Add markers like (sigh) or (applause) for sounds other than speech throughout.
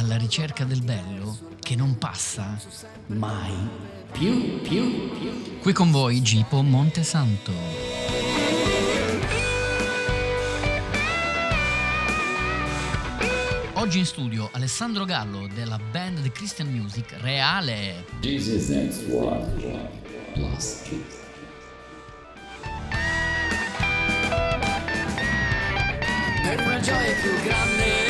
alla ricerca del bello che non passa mai più, più, più. Qui con voi Gipo Montesanto. Oggi in studio Alessandro Gallo della band The Christian Music Reale. Jesus next one, plus kids. Per una gioia più grande,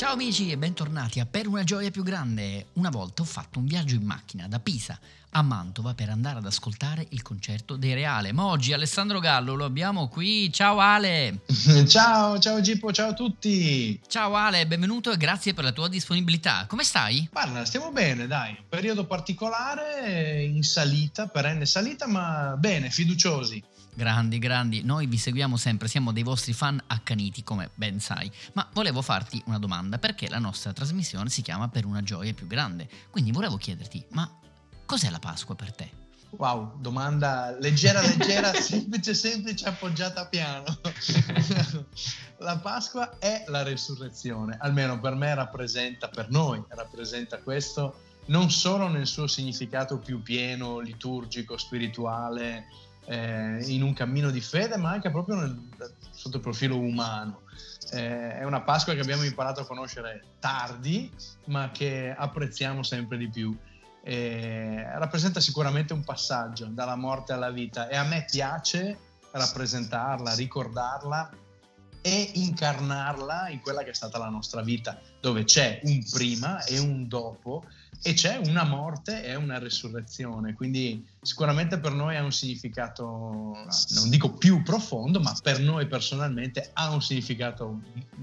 Ciao amici e bentornati a Per una gioia più grande. Una volta ho fatto un viaggio in macchina da Pisa a Mantova per andare ad ascoltare il concerto dei Reale. Ma oggi Alessandro Gallo lo abbiamo qui. Ciao Ale! (laughs) Ciao, ciao Gippo, ciao a tutti! Ciao Ale, benvenuto e grazie per la tua disponibilità. Come stai? Guarda, stiamo bene, dai. Un periodo particolare, in salita, perenne salita, ma bene, fiduciosi. Grandi, grandi, noi vi seguiamo sempre, siamo dei vostri fan accaniti, come ben sai. Ma volevo farti una domanda, perché la nostra trasmissione si chiama Per una gioia più grande. Quindi volevo chiederti, ma cos'è la Pasqua per te? Wow, domanda leggera, leggera, (laughs) semplice, semplice, appoggiata piano. (laughs) la Pasqua è la resurrezione, almeno per me rappresenta, per noi rappresenta questo, non solo nel suo significato più pieno, liturgico, spirituale, eh, in un cammino di fede, ma anche proprio nel, sotto il profilo umano. Eh, è una Pasqua che abbiamo imparato a conoscere tardi, ma che apprezziamo sempre di più. Eh, rappresenta sicuramente un passaggio dalla morte alla vita e a me piace rappresentarla, ricordarla e incarnarla in quella che è stata la nostra vita, dove c'è un prima e un dopo e c'è una morte e una resurrezione, quindi sicuramente per noi ha un significato, non dico più profondo, ma per noi personalmente ha un significato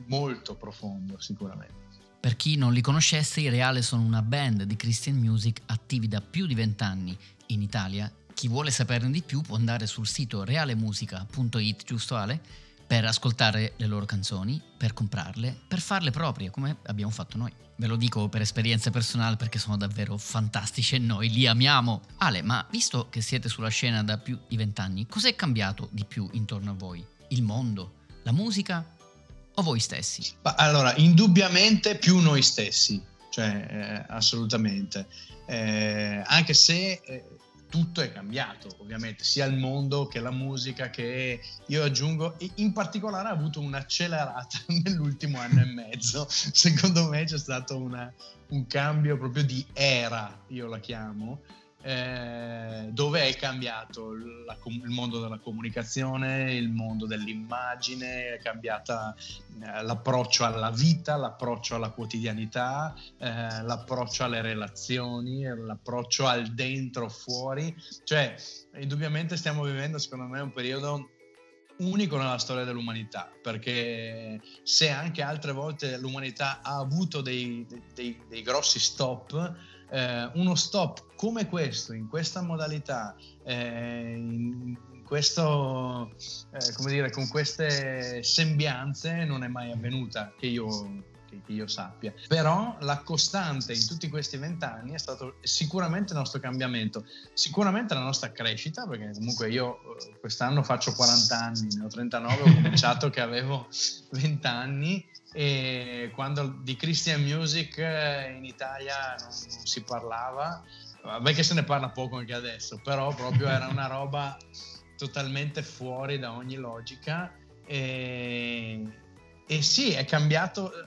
molto profondo sicuramente. Per chi non li conoscesse, i Reale sono una band di Christian Music attivi da più di vent'anni in Italia. Chi vuole saperne di più può andare sul sito realemusica.it, giusto Ale? Per ascoltare le loro canzoni, per comprarle, per farle proprie, come abbiamo fatto noi. Ve lo dico per esperienza personale perché sono davvero fantastici e noi li amiamo. Ale, ma visto che siete sulla scena da più di vent'anni, cos'è cambiato di più intorno a voi? Il mondo? La musica? O voi stessi? Allora, indubbiamente più noi stessi, cioè eh, assolutamente. Eh, anche se eh, tutto è cambiato, ovviamente, sia il mondo che la musica, che io aggiungo, in particolare ha avuto un'accelerata (laughs) nell'ultimo anno e mezzo. Secondo me c'è stato una, un cambio proprio di era, io la chiamo, eh, dove è cambiato la, il mondo della comunicazione, il mondo dell'immagine, è cambiato eh, l'approccio alla vita, l'approccio alla quotidianità, eh, l'approccio alle relazioni, l'approccio al dentro, fuori. Cioè, indubbiamente stiamo vivendo, secondo me, un periodo unico nella storia dell'umanità, perché se anche altre volte l'umanità ha avuto dei, dei, dei grossi stop, eh, uno stop come questo, in questa modalità, eh, in questo, eh, come dire, con queste sembianze non è mai avvenuta che io, che io sappia. Però la costante in tutti questi vent'anni è stato sicuramente il nostro cambiamento, sicuramente la nostra crescita, perché comunque io eh, quest'anno faccio 40 anni, ne ho 39, ho cominciato che avevo 20 anni e quando di Christian Music eh, in Italia non, non si parlava, vabbè che se ne parla poco anche adesso, però proprio era una roba totalmente fuori da ogni logica e, e sì, è cambiato eh,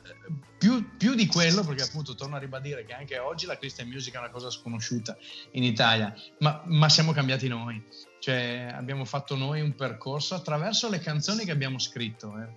più, più, di quello, perché appunto torno a ribadire che anche oggi la Christian music è una cosa sconosciuta in Italia, ma, ma siamo cambiati noi. Cioè, abbiamo fatto noi un percorso attraverso le canzoni che abbiamo scritto. Eh.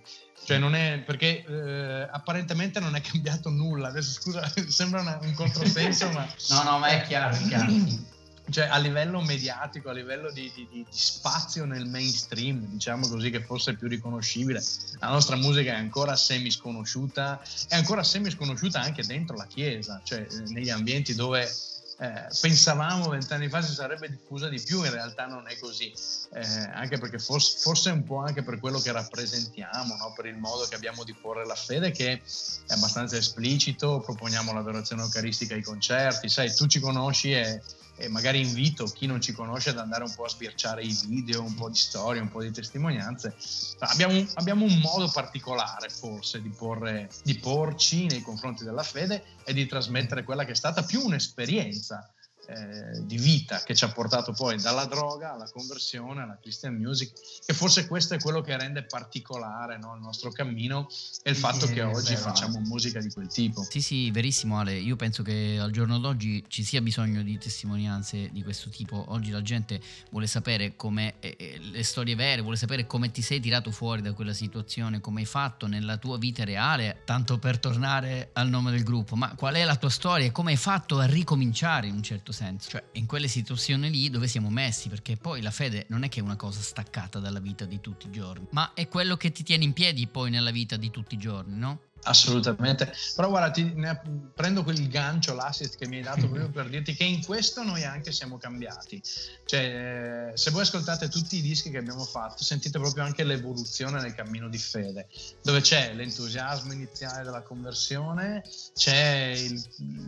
Cioè, non è perché eh, apparentemente non è cambiato nulla. Adesso scusa, (laughs) sembra una, un controsenso, ma. No, no, ma è chiaro, è chiaro. (laughs) Cioè, a livello mediatico, a livello di, di, di, spazio nel mainstream, diciamo così, che fosse più riconoscibile, la nostra musica è ancora semi sconosciuta, è ancora semi sconosciuta anche dentro la Chiesa, cioè negli ambienti dove eh, pensavamo vent'anni fa si sarebbe diffusa di più, in realtà non è così, eh, anche perché forse, forse, un po' anche per quello che rappresentiamo, no? per il modo che abbiamo di porre la fede che è abbastanza esplicito, proponiamo l'adorazione eucaristica ai concerti, sai, tu ci conosci e e magari invito chi non ci conosce ad andare un po' a sbirciare i video, un po' di storie, un po' di testimonianze. Abbiamo un, abbiamo un modo particolare forse di, porre, di porci nei confronti della fede e di trasmettere quella che è stata più un'esperienza eh, di vita che ci ha portato poi dalla droga alla conversione, alla Christian music, che forse questo è quello che rende particolare no, il nostro cammino e il fatto che oggi facciamo musica di quel tipo. Sì, sì, verissimo Ale, io penso che al giorno d'oggi ci sia bisogno di testimonianze di questo tipo, oggi la gente vuole sapere come eh, eh, le storie vere, vuole sapere come ti sei tirato fuori da quella situazione, come hai fatto nella tua vita reale, tanto per tornare al nome del gruppo, ma qual è la tua storia e come hai fatto a ricominciare in un certo senso, cioè in quelle situazioni lì dove siamo messi, perché poi la fede non è che è una cosa staccata dalla vita di tutti i giorni, ma è quello che ti tiene in piedi poi nella vita di tutti i giorni, no? Assolutamente, però guarda, ti, ne, prendo quel gancio, l'assist che mi hai dato (laughs) proprio per dirti che in questo noi anche siamo cambiati. Cioè, se voi ascoltate tutti i dischi che abbiamo fatto, sentite proprio anche l'evoluzione nel cammino di fede, dove c'è l'entusiasmo iniziale della conversione, c'è il,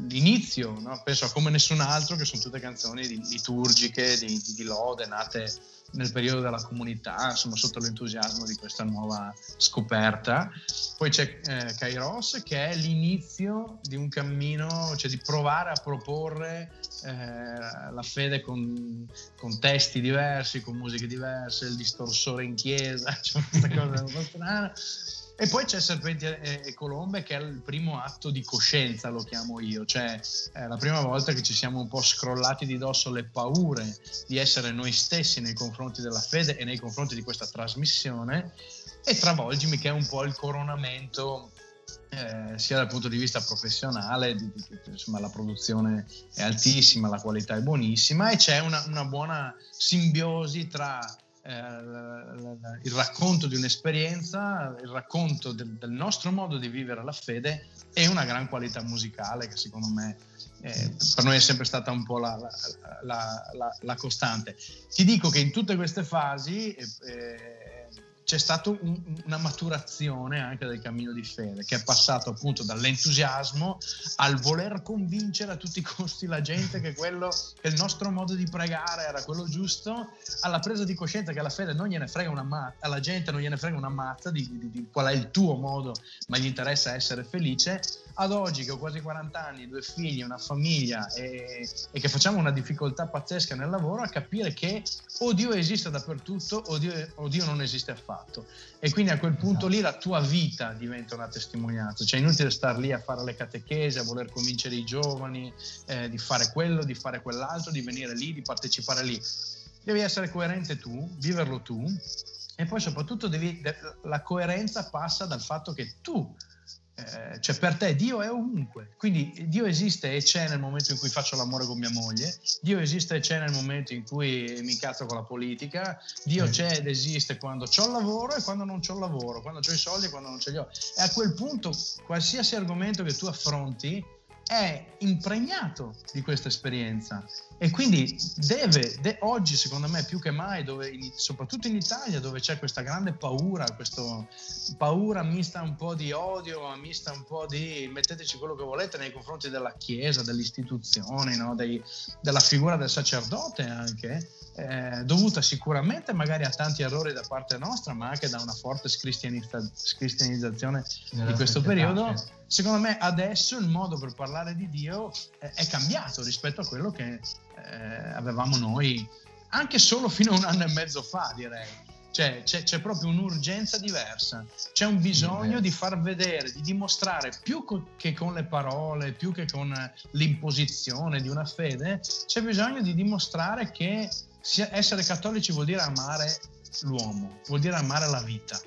l'inizio, no? penso a come nessun altro, che sono tutte canzoni liturgiche, di, di, di lode, nate nel periodo della comunità, insomma sotto l'entusiasmo di questa nuova scoperta. Poi c'è eh, Kairos che è l'inizio di un cammino, cioè di provare a proporre eh, la fede con, con, testi diversi, con musiche diverse, il distorsore in chiesa, (laughs) cioè questa cosa un po' strana. E poi c'è Serpenti e Colombe che è il primo atto di coscienza, lo chiamo io, cioè è la prima volta che ci siamo un po' scrollati di dosso le paure di essere noi stessi nei confronti della fede e nei confronti di questa trasmissione. E Travolgimi che è un po' il coronamento eh, sia dal punto di vista professionale, di, di, insomma la produzione è altissima, la qualità è buonissima e c'è una, una buona simbiosi tra il racconto di un'esperienza, il racconto del, del, nostro modo di vivere la fede e una gran qualità musicale che secondo me eh, per noi è sempre stata un po' la, la, la, la, costante. Ti dico che in tutte queste fasi eh, c'è stata un, una maturazione anche del cammino di fede, che è passato appunto dall'entusiasmo al voler convincere a tutti i costi la gente che, quello, che il nostro modo di pregare era quello giusto, alla presa di coscienza che la fede non gliene frega una mazza, alla gente non gliene frega una mazza di, di, di qual è il tuo modo, ma gli interessa essere felice, ad oggi che ho quasi 40 anni, due figli, una famiglia e, e, che facciamo una difficoltà pazzesca nel lavoro a capire che o Dio esiste dappertutto o Dio, o Dio non esiste affatto. E quindi a quel punto lì la tua vita diventa una testimonianza, cioè è inutile star lì a fare le catechesi, a voler convincere i giovani eh, di fare quello, di fare quell'altro, di venire lì, di partecipare lì. Devi essere coerente tu, viverlo tu e poi soprattutto devi, la coerenza passa dal fatto che tu eh, cioè per te Dio è ovunque, quindi Dio esiste e c'è nel momento in cui faccio l'amore con mia moglie, Dio esiste e c'è nel momento in cui mi cazzo con la politica, Dio c'è ed esiste quando ho il lavoro e quando non ho il lavoro, quando ho i soldi e quando non ce li ho. E a quel punto qualsiasi argomento che tu affronti è impregnato di questa esperienza e quindi deve, de, oggi secondo me più che mai, dove, soprattutto in Italia dove c'è questa grande paura, questa paura mista un po' di odio, mista un po' di metteteci quello che volete nei confronti della Chiesa, delle istituzioni, no? Dei, della figura del sacerdote anche, eh, dovuta sicuramente magari a tanti errori da parte nostra, ma anche da una forte scristianizzazione di questo periodo. Secondo me adesso il modo per parlare di Dio è, è cambiato rispetto a quello che eh, avevamo noi anche solo fino a un anno e mezzo fa, direi. Cioè, c'è, c'è, proprio un'urgenza diversa, c'è un bisogno di far vedere, di dimostrare più co- che con le parole, più che con l'imposizione di una fede, c'è bisogno di dimostrare che essere cattolici vuol dire amare l'uomo, vuol dire amare la vita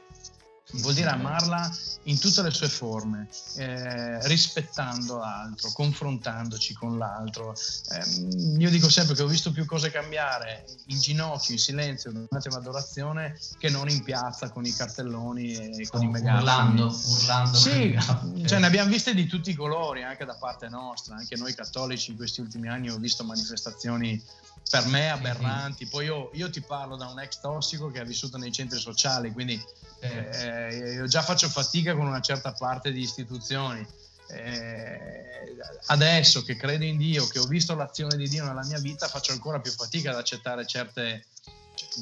vuol dire amarla in tutte le sue forme, eh, rispettando l'altro, confrontandoci con l'altro. Eh, io dico sempre che ho visto più cose cambiare in ginocchio, in silenzio, durante un'adorazione, che non in piazza con i cartelloni e con oh, i megafoni. Urlando, urlando. Sì, cioè, ne abbiamo viste di tutti i colori, anche da parte nostra, anche noi cattolici in questi ultimi anni ho visto manifestazioni per me aberranti. Poi io, io ti parlo da un ex tossico che ha vissuto nei centri sociali, quindi eh, io già faccio fatica con una certa parte di istituzioni. Eh, adesso che credo in Dio, che ho visto l'azione di Dio nella mia vita, faccio ancora più fatica ad accettare certe,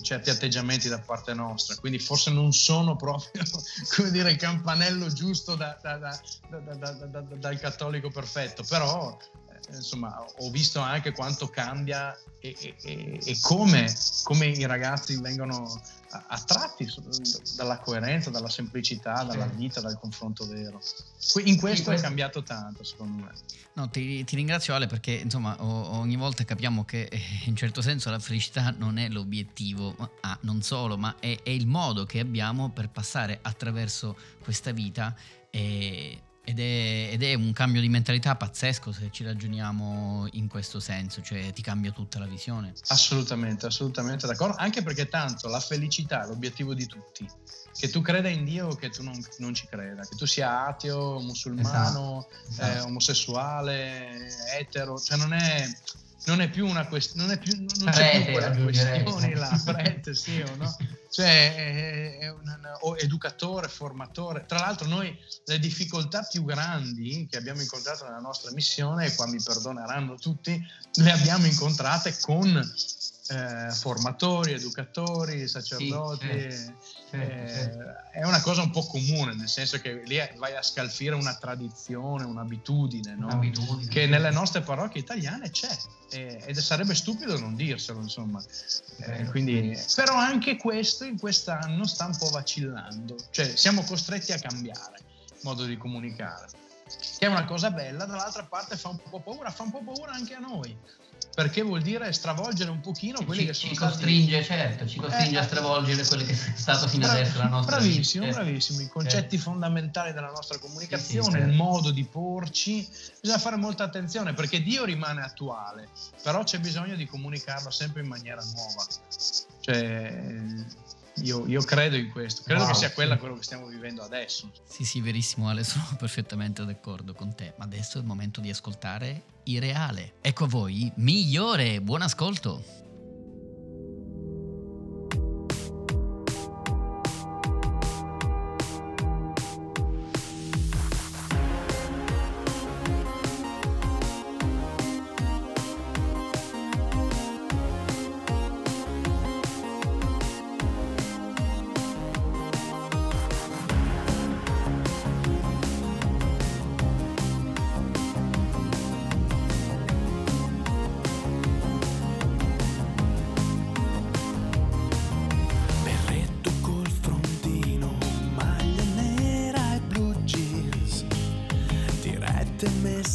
certi atteggiamenti da parte nostra. Quindi forse non sono proprio (laughs) come dire, il campanello giusto da, da, da, dal cattolico perfetto, però eh, insomma, ho visto anche quanto cambia e, e, e come, come, i ragazzi vengono attratti dalla coerenza, dalla semplicità, dalla vita, dal confronto vero. In questo è cambiato tanto, secondo me. No, ti, ti ringrazio Ale perché insomma ogni volta capiamo che eh, in certo senso la felicità non è l'obiettivo, ah, non solo, ma è, è il modo che abbiamo per passare attraverso questa vita e ed è, ed è, un cambio di mentalità pazzesco se ci ragioniamo in questo senso, cioè ti cambia tutta la visione. Assolutamente, assolutamente d'accordo, anche perché tanto la felicità è l'obiettivo di tutti, che tu creda in Dio o che tu non, non ci creda, che tu sia ateo, musulmano, esatto, esatto. Eh, omosessuale, etero, cioè non è non è più una questione, non, è più, non c'è più quella questione là, (laughs) prete, sì o no? Cioè, è, è un, o educatore, formatore. Tra l'altro noi le difficoltà più grandi che abbiamo incontrato nella nostra missione, e qua mi perdoneranno tutti, le abbiamo incontrate con eh, formatori, educatori, sacerdoti. Sì, sì. Eh, è una cosa un po' comune, nel senso che lì vai a scalfire una tradizione, un'abitudine, no? un'abitudine che nelle nostre parrocchie italiane c'è eh, ed sarebbe stupido non dirselo, insomma. Eh, quindi, però anche questo in quest'anno sta un po' vacillando, cioè siamo costretti a cambiare modo di comunicare, che è una cosa bella, dall'altra parte fa un po' paura, fa un po' paura anche a noi perché vuol dire stravolgere un pochino quelli ci, che sono ci costringe, stati... certo, ci costringe eh, a stravolgere quello che è stato fino brav- adesso la nostra Bravissimo, vita. bravissimo, i concetti certo. fondamentali della nostra comunicazione, sì, sì, certo. il modo di porci, bisogna fare molta attenzione perché Dio rimane attuale, però c'è bisogno di comunicarlo sempre in maniera nuova. Cioè, io, io, credo in questo, credo wow, che sia quella quello che stiamo vivendo adesso. Sì, sì, verissimo Ale, (laughs) sono perfettamente d'accordo con te, ma adesso è il momento di ascoltare Ireale. Ecco a voi, migliore, buon ascolto!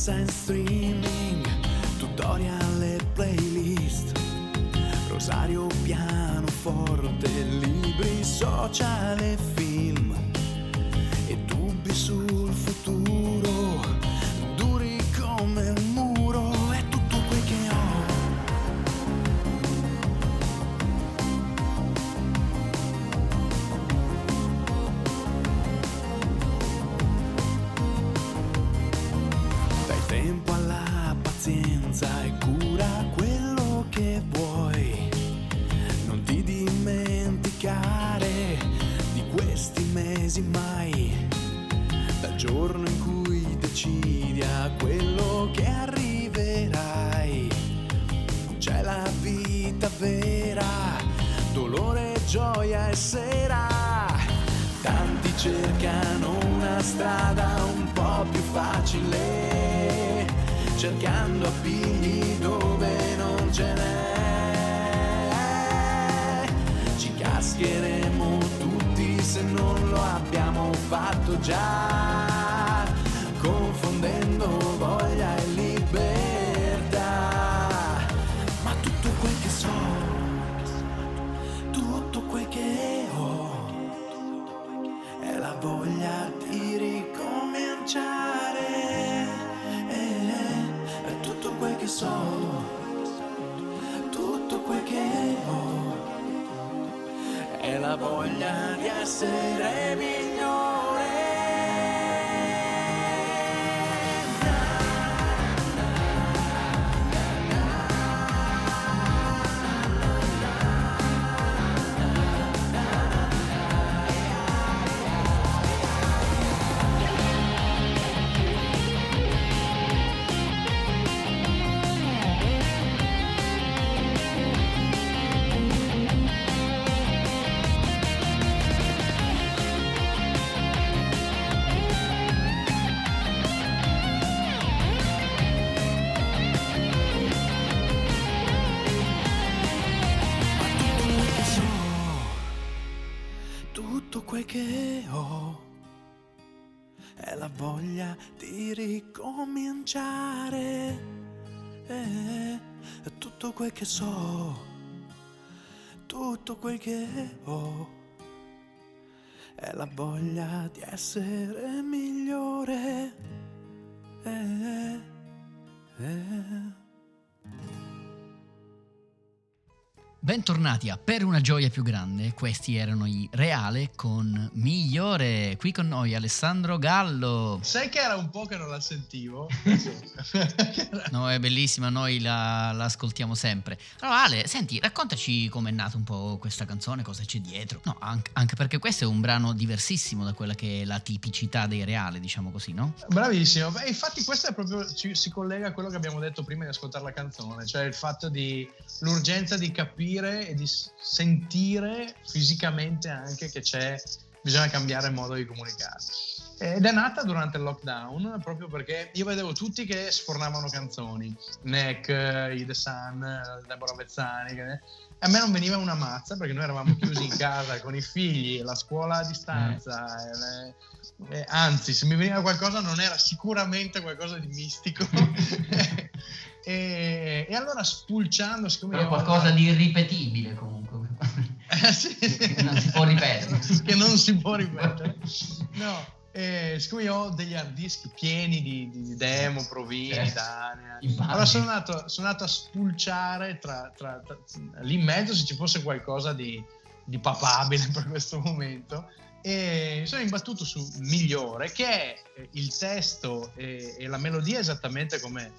messa in streaming, tutorial e playlist, rosario pianoforte, libri sociali tempo alla pazienza e cura quello che vuoi. Non ti dimenticare di questi mesi mai, dal giorno in cui decidi a quello che arriverai. C'è la vita vera, dolore, gioia e sera. Tanti cercano una strada un po' più facile cercando appigli dove non ce n'è. Ci cascheremo se non lo abbiamo fatto già, la voglia di essere migliore. Ricominciare. Eh, è tutto quel che so, tutto quel che ho è la voglia di essere migliore. Eh, eh. Bentornati a Per una gioia più grande, questi erano i Reale con Migliore, qui con noi Alessandro Gallo. Sai che era un po' che non la sentivo? (laughs) No, è bellissima, noi la, la ascoltiamo sempre. Allora Ale, senti, raccontaci com'è nata un po' questa canzone, cosa c'è dietro. No, anche, anche perché questo è un brano diversissimo da quella che è la tipicità dei Reale, diciamo così, no? Bravissimo, Beh, infatti questo è proprio, ci- si collega a quello che abbiamo detto prima di ascoltare la canzone, cioè il fatto di l'urgenza di capire e di sentire fisicamente anche che c'è, bisogna cambiare il modo di comunicare. Ed è nata durante il lockdown proprio perché io vedevo tutti che sfornavano canzoni, Neck, eh, i The Sun, eh, Deborah Vezzani, a me non veniva una mazza perché noi eravamo chiusi in casa con i figli, la scuola a distanza, e le- eh, anzi, se mi veniva qualcosa non era sicuramente qualcosa di mistico. (laughs) e, e allora spulciando, siccome Però qualcosa di irripetibile comunque. (laughs) Eh, sì. Che non si può ripetere. (laughs) che non si può ripetere. No, eh, siccome io ho degli hard disk pieni di, di demo, provini, Certo. Dania. Immagino. Allora sono andato, sono andato a spulciare tra, tra- tra- lì in mezzo se ci fosse qualcosa di, di papabile per questo momento e sono imbattuto su Migliore che è eh, il testo e, e la melodia esattamente come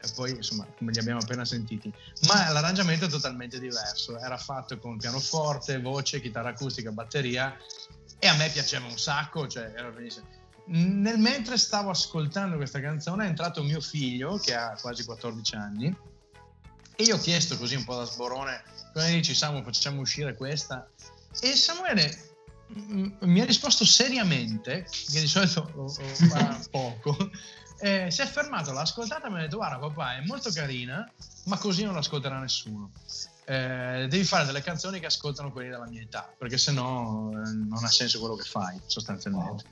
eh, poi insomma come li abbiamo appena sentiti ma l'arrangiamento è totalmente diverso. Era fatto con pianoforte, voce, chitarra acustica, batteria e a me piaceva un sacco cioè era bellissimo nel mentre stavo ascoltando questa canzone è entrato mio figlio che ha quasi 14 anni e io ho chiesto così un po' da sborone come dici Samu facciamo uscire questa? E Samuele mi ha risposto seriamente che di solito lo, lo fa poco eh, si è fermato l'ha ascoltata e mi ha detto guarda papà è molto carina ma così non l'ascolterà nessuno. Eh, devi fare delle canzoni che ascoltano quelli della mia età perché sennò eh, non ha senso quello che fai sostanzialmente.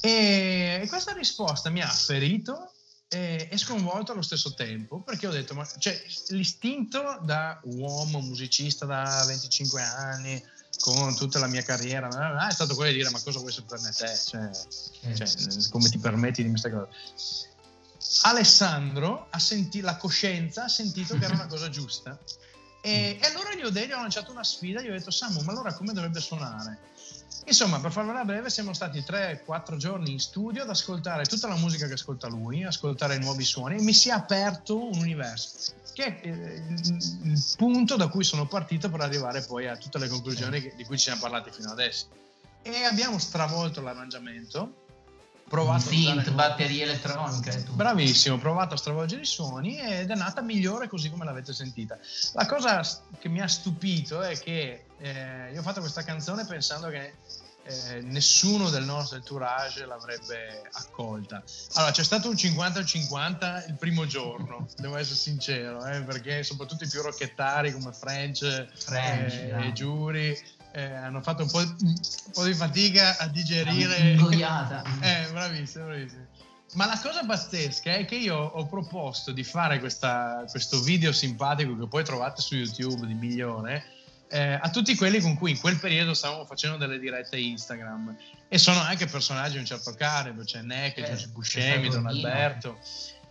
E questa risposta mi ha ferito e, e sconvolto allo stesso tempo perché ho detto, ma cioè, l'istinto da uomo, musicista da 25 anni, con tutta la mia carriera, è stato quello di dire ma cosa vuoi saperne te? Cioè, cioè, come ti permetti di queste cose? Alessandro ha sentito, la coscienza ha sentito che era una cosa giusta (laughs) e, e allora gli ho, detto, gli ho lanciato una sfida, gli ho detto Samu, ma allora come dovrebbe suonare? Insomma, per farvela breve, siamo stati 3-4 giorni in studio ad ascoltare tutta la musica che ascolta lui, ascoltare i nuovi suoni e mi si è aperto un universo, che è eh, il, punto da cui sono partito per arrivare poi a tutte le conclusioni che- di cui ci siamo parlati fino adesso. E abbiamo stravolto l'arrangiamento, provato Synth, usare- batterie elettroniche. tutto. Bravissimo, ho provato a stravolgere i suoni ed è nata migliore così come l'avete sentita. La cosa che mi ha stupito è che eh, io ho fatto questa canzone pensando che eh, nessuno del nostro entourage l'avrebbe accolta. Allora, c'è stato un 50-50 il primo giorno, devo essere sincero, eh, perché soprattutto i più rocchettari come French, French, eh, no. e Giuri eh, hanno fatto un po', un po' di fatica a digerire. Ingoiata. (laughs) eh, bravissimo, bravissimo. Ma la cosa pazzesca è che io ho proposto di fare questa, questo video simpatico che poi trovate su YouTube di milione eh, a tutti quelli con cui in quel periodo stavamo facendo delle dirette Instagram e sono anche personaggi di un certo calibro, c'è Neck, Eh, Giorgio Buscemi, Don. Alberto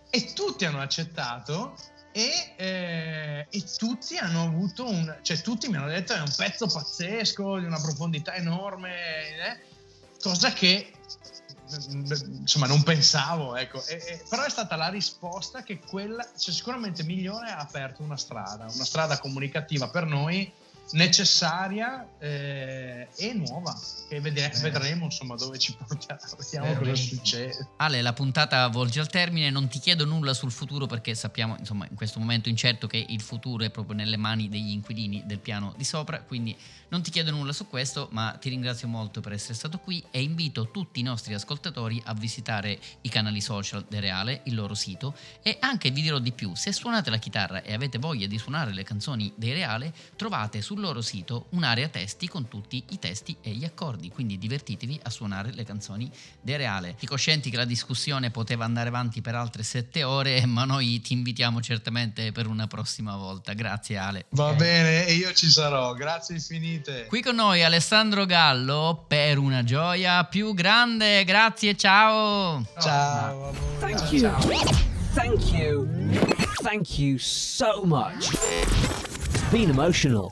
e tutti hanno accettato e, eh, e tutti hanno avuto un cioè tutti mi hanno detto è un pezzo pazzesco di una profondità enorme eh, cosa che insomma non pensavo ecco. E- e- però è stata la risposta che quella cioè, sicuramente Milione ha aperto una strada una strada comunicativa per noi necessaria eh, e nuova che vede- Eh. vedremo insomma dove ci porterà. Vediamo Vero, cosa succede. Ale, la puntata volge al termine, non ti chiedo nulla sul futuro perché sappiamo, insomma, in questo momento incerto che il futuro è proprio nelle mani degli inquilini del piano di sopra, quindi non ti chiedo nulla su questo, ma ti ringrazio molto per essere stato qui e invito tutti i nostri ascoltatori a visitare i canali social del Reale, il loro sito e anche vi dirò di più, se suonate la chitarra e avete voglia di suonare le canzoni dei Reale, trovate sul loro sito un'area testi con tutti i testi e gli accordi, quindi divertitevi a suonare le canzoni dei Reale. Ti coscienti che la discussione poteva andare avanti per altre sette ore, (laughs) ma noi ti invitiamo certamente per una prossima volta. Grazie Ale. va bene e io ci sarò grazie infinite Qui con noi Alessandro Gallo per una gioia più grande. Grazie, ciao. ciao amore. Thank Ciao, you. ciao. Thank you. Thank you so much. It's been emotional.